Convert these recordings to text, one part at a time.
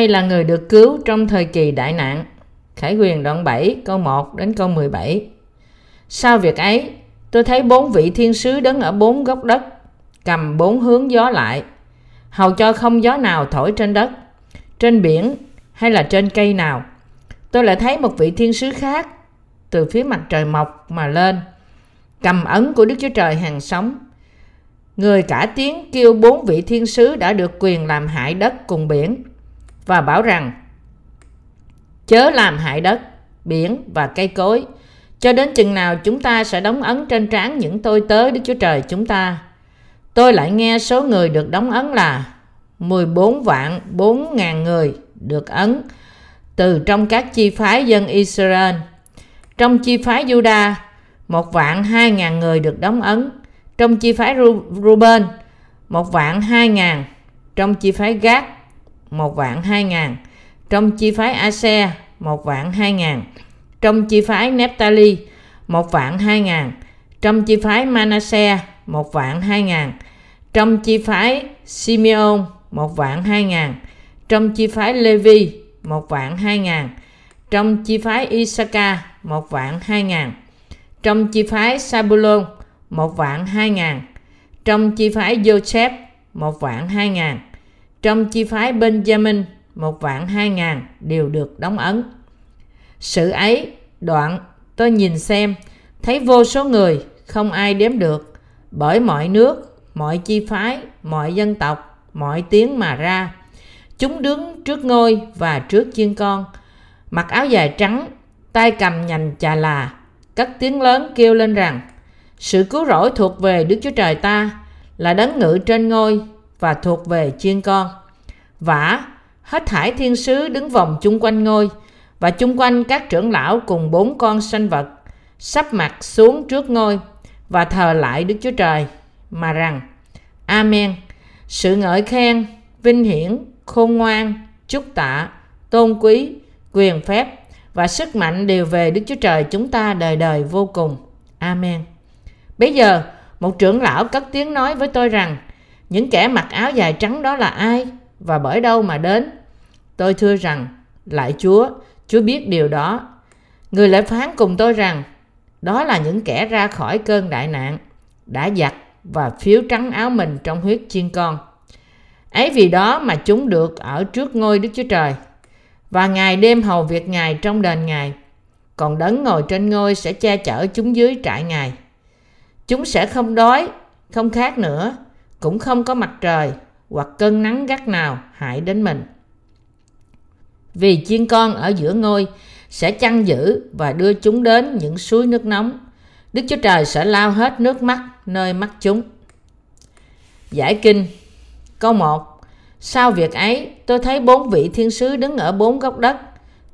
Ai là người được cứu trong thời kỳ đại nạn? Khải huyền đoạn 7 câu 1 đến câu 17 Sau việc ấy, tôi thấy bốn vị thiên sứ đứng ở bốn góc đất, cầm bốn hướng gió lại, hầu cho không gió nào thổi trên đất, trên biển hay là trên cây nào. Tôi lại thấy một vị thiên sứ khác từ phía mặt trời mọc mà lên, cầm ấn của Đức Chúa Trời hàng sống. Người cả tiếng kêu bốn vị thiên sứ đã được quyền làm hại đất cùng biển và bảo rằng chớ làm hại đất, biển và cây cối cho đến chừng nào chúng ta sẽ đóng ấn trên trán những tôi tớ Đức Chúa Trời chúng ta. Tôi lại nghe số người được đóng ấn là 14 vạn 4 ngàn người được ấn từ trong các chi phái dân Israel. Trong chi phái Juda, một vạn hai ngàn người được đóng ấn. Trong chi phái Ruben, một vạn hai ngàn. Trong chi phái Gad, một vạn hai ngàn. Trong chi phái Ase, một vạn hai ngàn. Trong chi phái Nephtali, một vạn hai ngàn. Trong chi phái Manasseh, một vạn hai ngàn. Trong chi phái Simeon, một vạn hai ngàn. Trong chi phái Levi, một vạn hai ngàn. Trong chi phái Isaka, một vạn hai ngàn. Trong chi phái Sabulon, một vạn hai ngàn. Trong chi phái Joseph, một vạn hai ngàn. Trong chi phái Benjamin, một vạn hai ngàn đều được đóng ấn. Sự ấy, đoạn, tôi nhìn xem, thấy vô số người, không ai đếm được, bởi mọi nước, mọi chi phái, mọi dân tộc, mọi tiếng mà ra. Chúng đứng trước ngôi và trước chiên con, mặc áo dài trắng, tay cầm nhành chà là, cất tiếng lớn kêu lên rằng, sự cứu rỗi thuộc về Đức Chúa Trời ta, là đấng ngự trên ngôi và thuộc về chiên con. Vả, hết thải thiên sứ đứng vòng chung quanh ngôi, và chung quanh các trưởng lão cùng bốn con sanh vật sắp mặt xuống trước ngôi và thờ lại Đức Chúa Trời mà rằng Amen. Sự ngợi khen vinh hiển khôn ngoan chúc tạ tôn quý quyền phép và sức mạnh đều về Đức Chúa Trời chúng ta đời đời vô cùng. Amen. Bây giờ một trưởng lão cất tiếng nói với tôi rằng những kẻ mặc áo dài trắng đó là ai và bởi đâu mà đến tôi thưa rằng lại Chúa Chúa biết điều đó. Người lại phán cùng tôi rằng đó là những kẻ ra khỏi cơn đại nạn, đã giặt và phiếu trắng áo mình trong huyết chiên con. Ấy vì đó mà chúng được ở trước ngôi Đức Chúa Trời. Và ngày đêm hầu việc Ngài trong đền Ngài. Còn đấng ngồi trên ngôi sẽ che chở chúng dưới trại Ngài. Chúng sẽ không đói, không khát nữa, cũng không có mặt trời hoặc cơn nắng gắt nào hại đến mình vì chiên con ở giữa ngôi sẽ chăn giữ và đưa chúng đến những suối nước nóng. Đức Chúa Trời sẽ lao hết nước mắt nơi mắt chúng. Giải kinh Câu 1 Sau việc ấy, tôi thấy bốn vị thiên sứ đứng ở bốn góc đất,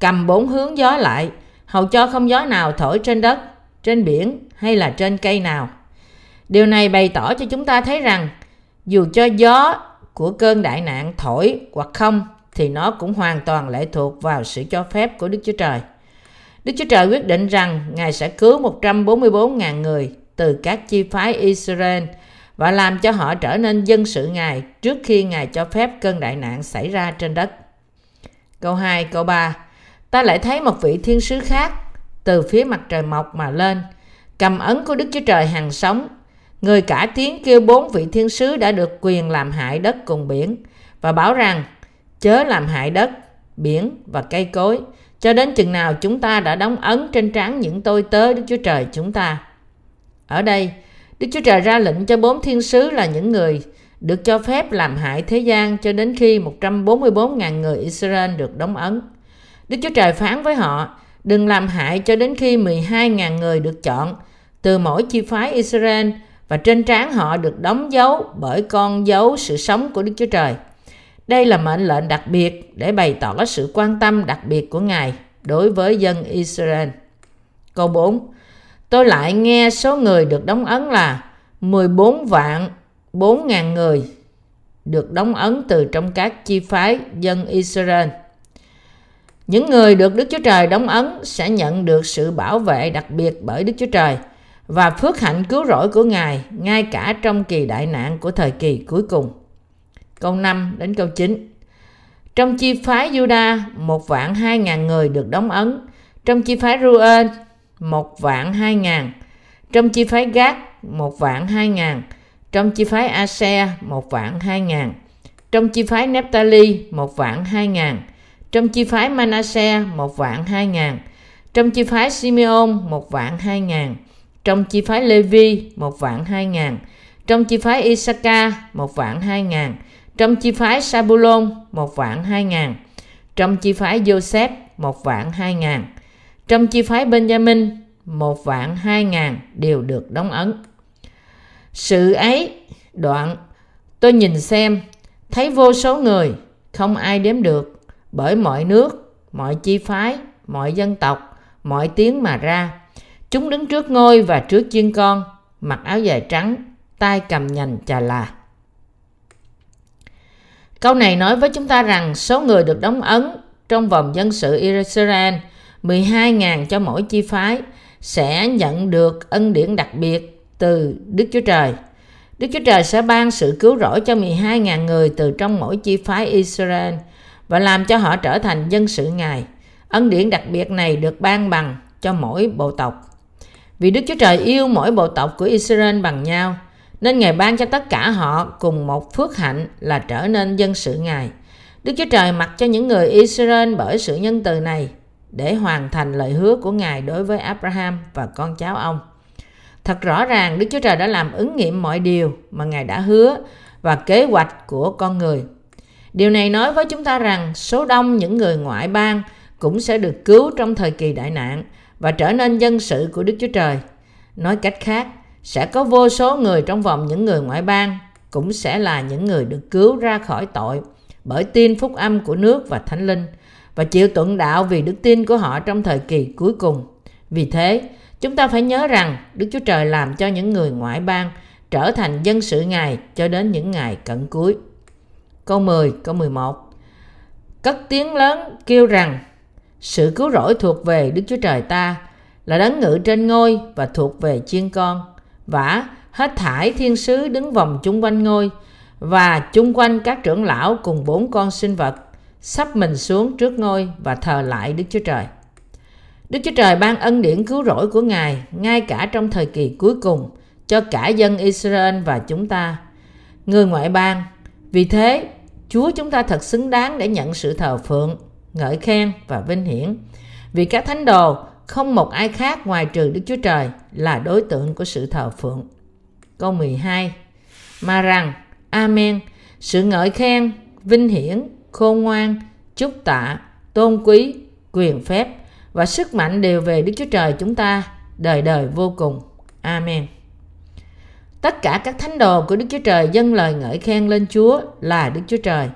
cầm bốn hướng gió lại, hầu cho không gió nào thổi trên đất, trên biển hay là trên cây nào. Điều này bày tỏ cho chúng ta thấy rằng, dù cho gió của cơn đại nạn thổi hoặc không thì nó cũng hoàn toàn lệ thuộc vào sự cho phép của Đức Chúa Trời. Đức Chúa Trời quyết định rằng Ngài sẽ cứu 144.000 người từ các chi phái Israel và làm cho họ trở nên dân sự Ngài trước khi Ngài cho phép cơn đại nạn xảy ra trên đất. Câu 2, câu 3 Ta lại thấy một vị thiên sứ khác từ phía mặt trời mọc mà lên, cầm ấn của Đức Chúa Trời hàng sống. Người cả tiếng kêu bốn vị thiên sứ đã được quyền làm hại đất cùng biển và bảo rằng chớ làm hại đất, biển và cây cối, cho đến chừng nào chúng ta đã đóng ấn trên trán những tôi tớ Đức Chúa Trời chúng ta. Ở đây, Đức Chúa Trời ra lệnh cho bốn thiên sứ là những người được cho phép làm hại thế gian cho đến khi 144.000 người Israel được đóng ấn. Đức Chúa Trời phán với họ, đừng làm hại cho đến khi 12.000 người được chọn từ mỗi chi phái Israel và trên trán họ được đóng dấu bởi con dấu sự sống của Đức Chúa Trời. Đây là mệnh lệnh đặc biệt để bày tỏ sự quan tâm đặc biệt của Ngài đối với dân Israel. Câu 4 Tôi lại nghe số người được đóng ấn là 14 vạn 4 ngàn người được đóng ấn từ trong các chi phái dân Israel. Những người được Đức Chúa Trời đóng ấn sẽ nhận được sự bảo vệ đặc biệt bởi Đức Chúa Trời và phước hạnh cứu rỗi của Ngài ngay cả trong kỳ đại nạn của thời kỳ cuối cùng câu 5 đến câu 9. Trong chi phái Juda, một vạn hai ngàn người được đóng ấn. Trong chi phái Ruên, một vạn hai ngàn. Trong chi phái Gác, một vạn hai ngàn. Trong chi phái Ase, một vạn hai ngàn. Trong chi phái Nephtali, một vạn hai ngàn. Trong chi phái Manasseh, một vạn hai ngàn. Trong chi phái Simeon, một vạn hai ngàn. Trong chi phái Levi, một vạn hai ngàn. Trong chi phái Isaka, một vạn hai ngàn trong chi phái Sabulon một vạn hai ngàn, trong chi phái Joseph một vạn hai ngàn, trong chi phái Benjamin một vạn hai ngàn đều được đóng ấn. Sự ấy đoạn tôi nhìn xem thấy vô số người không ai đếm được bởi mọi nước mọi chi phái mọi dân tộc mọi tiếng mà ra chúng đứng trước ngôi và trước chiên con, mặc áo dài trắng, tay cầm nhành chà là Câu này nói với chúng ta rằng số người được đóng ấn trong vòng dân sự Israel 12.000 cho mỗi chi phái sẽ nhận được ân điển đặc biệt từ Đức Chúa Trời. Đức Chúa Trời sẽ ban sự cứu rỗi cho 12.000 người từ trong mỗi chi phái Israel và làm cho họ trở thành dân sự Ngài. Ân điển đặc biệt này được ban bằng cho mỗi bộ tộc. Vì Đức Chúa Trời yêu mỗi bộ tộc của Israel bằng nhau, nên Ngài ban cho tất cả họ cùng một phước hạnh là trở nên dân sự Ngài. Đức Chúa Trời mặc cho những người Israel bởi sự nhân từ này để hoàn thành lời hứa của Ngài đối với Abraham và con cháu ông. Thật rõ ràng Đức Chúa Trời đã làm ứng nghiệm mọi điều mà Ngài đã hứa và kế hoạch của con người. Điều này nói với chúng ta rằng số đông những người ngoại bang cũng sẽ được cứu trong thời kỳ đại nạn và trở nên dân sự của Đức Chúa Trời. Nói cách khác, sẽ có vô số người trong vòng những người ngoại bang cũng sẽ là những người được cứu ra khỏi tội bởi tin phúc âm của nước và thánh linh và chịu tuận đạo vì đức tin của họ trong thời kỳ cuối cùng. Vì thế, chúng ta phải nhớ rằng Đức Chúa Trời làm cho những người ngoại bang trở thành dân sự Ngài cho đến những ngày cận cuối. Câu 10, câu 11 Cất tiếng lớn kêu rằng sự cứu rỗi thuộc về Đức Chúa Trời ta là đấng ngự trên ngôi và thuộc về chiên con vả hết thải thiên sứ đứng vòng chung quanh ngôi và chung quanh các trưởng lão cùng bốn con sinh vật sắp mình xuống trước ngôi và thờ lại Đức Chúa Trời. Đức Chúa Trời ban ân điển cứu rỗi của Ngài ngay cả trong thời kỳ cuối cùng cho cả dân Israel và chúng ta, người ngoại bang. Vì thế, Chúa chúng ta thật xứng đáng để nhận sự thờ phượng, ngợi khen và vinh hiển. Vì các thánh đồ không một ai khác ngoài trừ Đức Chúa Trời là đối tượng của sự thờ phượng. Câu 12 Mà rằng, Amen, sự ngợi khen, vinh hiển, khôn ngoan, chúc tạ, tôn quý, quyền phép và sức mạnh đều về Đức Chúa Trời chúng ta đời đời vô cùng. Amen. Tất cả các thánh đồ của Đức Chúa Trời dâng lời ngợi khen lên Chúa là Đức Chúa Trời.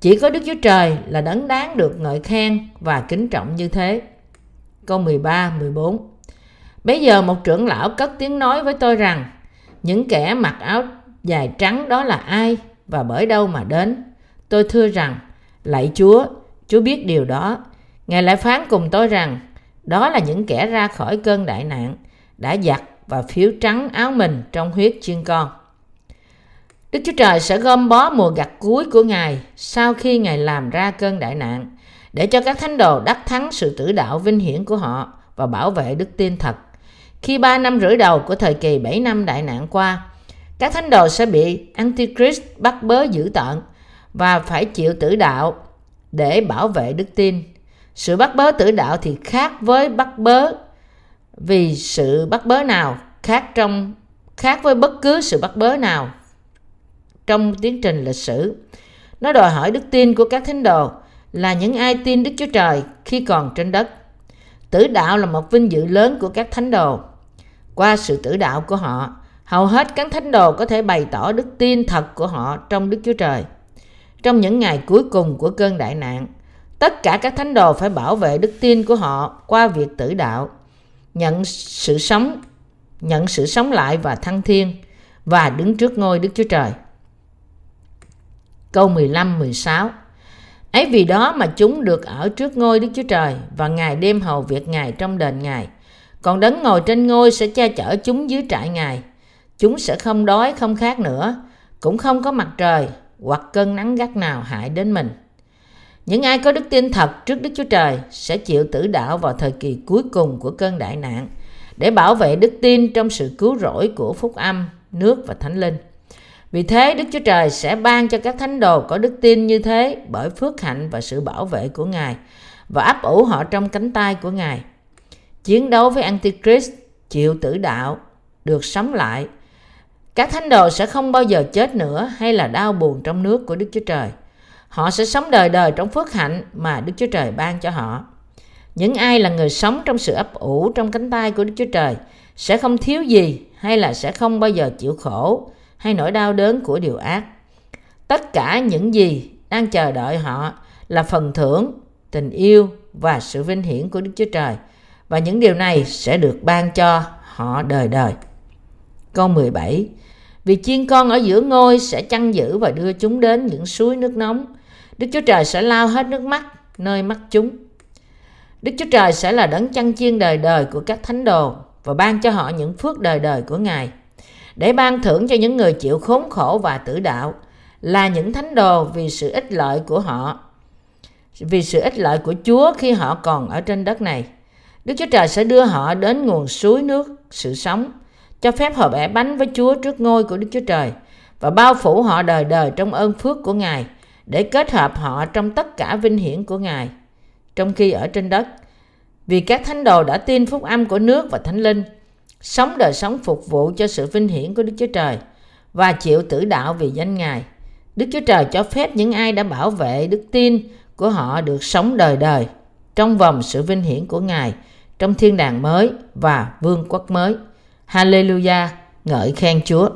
Chỉ có Đức Chúa Trời là đấng đáng được ngợi khen và kính trọng như thế. Câu 13, 14 Bây giờ một trưởng lão cất tiếng nói với tôi rằng những kẻ mặc áo dài trắng đó là ai và bởi đâu mà đến? Tôi thưa rằng lạy Chúa, Chúa biết điều đó. Ngài lại phán cùng tôi rằng đó là những kẻ ra khỏi cơn đại nạn đã giặt và phiếu trắng áo mình trong huyết chiên con. Đức Chúa Trời sẽ gom bó mùa gặt cuối của Ngài sau khi Ngài làm ra cơn đại nạn để cho các thánh đồ đắc thắng sự tử đạo vinh hiển của họ và bảo vệ đức tin thật. Khi ba năm rưỡi đầu của thời kỳ 7 năm đại nạn qua, các thánh đồ sẽ bị Antichrist bắt bớ dữ tợn và phải chịu tử đạo để bảo vệ đức tin. Sự bắt bớ tử đạo thì khác với bắt bớ vì sự bắt bớ nào khác trong khác với bất cứ sự bắt bớ nào trong tiến trình lịch sử. Nó đòi hỏi đức tin của các thánh đồ là những ai tin Đức Chúa Trời khi còn trên đất. Tử đạo là một vinh dự lớn của các thánh đồ. Qua sự tử đạo của họ, hầu hết các thánh đồ có thể bày tỏ đức tin thật của họ trong Đức Chúa Trời. Trong những ngày cuối cùng của cơn đại nạn, tất cả các thánh đồ phải bảo vệ đức tin của họ qua việc tử đạo, nhận sự sống, nhận sự sống lại và thăng thiên và đứng trước ngôi Đức Chúa Trời. Câu 15 16 ấy vì đó mà chúng được ở trước ngôi Đức Chúa Trời và Ngài đêm hầu việc Ngài trong đền Ngài. Còn đấng ngồi trên ngôi sẽ che chở chúng dưới trại Ngài. Chúng sẽ không đói không khát nữa, cũng không có mặt trời hoặc cơn nắng gắt nào hại đến mình. Những ai có đức tin thật trước Đức Chúa Trời sẽ chịu tử đạo vào thời kỳ cuối cùng của cơn đại nạn để bảo vệ đức tin trong sự cứu rỗi của phúc âm, nước và thánh linh. Vì thế Đức Chúa Trời sẽ ban cho các thánh đồ có đức tin như thế bởi phước hạnh và sự bảo vệ của Ngài và ấp ủ họ trong cánh tay của Ngài. Chiến đấu với Antichrist, chịu tử đạo, được sống lại. Các thánh đồ sẽ không bao giờ chết nữa hay là đau buồn trong nước của Đức Chúa Trời. Họ sẽ sống đời đời trong phước hạnh mà Đức Chúa Trời ban cho họ. Những ai là người sống trong sự ấp ủ trong cánh tay của Đức Chúa Trời sẽ không thiếu gì hay là sẽ không bao giờ chịu khổ hay nỗi đau đớn của điều ác. Tất cả những gì đang chờ đợi họ là phần thưởng, tình yêu và sự vinh hiển của Đức Chúa Trời và những điều này sẽ được ban cho họ đời đời. Câu 17 Vì chiên con ở giữa ngôi sẽ chăn giữ và đưa chúng đến những suối nước nóng. Đức Chúa Trời sẽ lao hết nước mắt nơi mắt chúng. Đức Chúa Trời sẽ là đấng chăn chiên đời đời của các thánh đồ và ban cho họ những phước đời đời của Ngài để ban thưởng cho những người chịu khốn khổ và tử đạo là những thánh đồ vì sự ích lợi của họ vì sự ích lợi của Chúa khi họ còn ở trên đất này. Đức Chúa Trời sẽ đưa họ đến nguồn suối nước sự sống, cho phép họ bẻ bánh với Chúa trước ngôi của Đức Chúa Trời và bao phủ họ đời đời trong ơn phước của Ngài để kết hợp họ trong tất cả vinh hiển của Ngài trong khi ở trên đất. Vì các thánh đồ đã tin phúc âm của nước và thánh linh, sống đời sống phục vụ cho sự vinh hiển của Đức Chúa Trời và chịu tử đạo vì danh Ngài. Đức Chúa Trời cho phép những ai đã bảo vệ đức tin của họ được sống đời đời trong vòng sự vinh hiển của Ngài trong thiên đàng mới và vương quốc mới. Hallelujah, ngợi khen Chúa.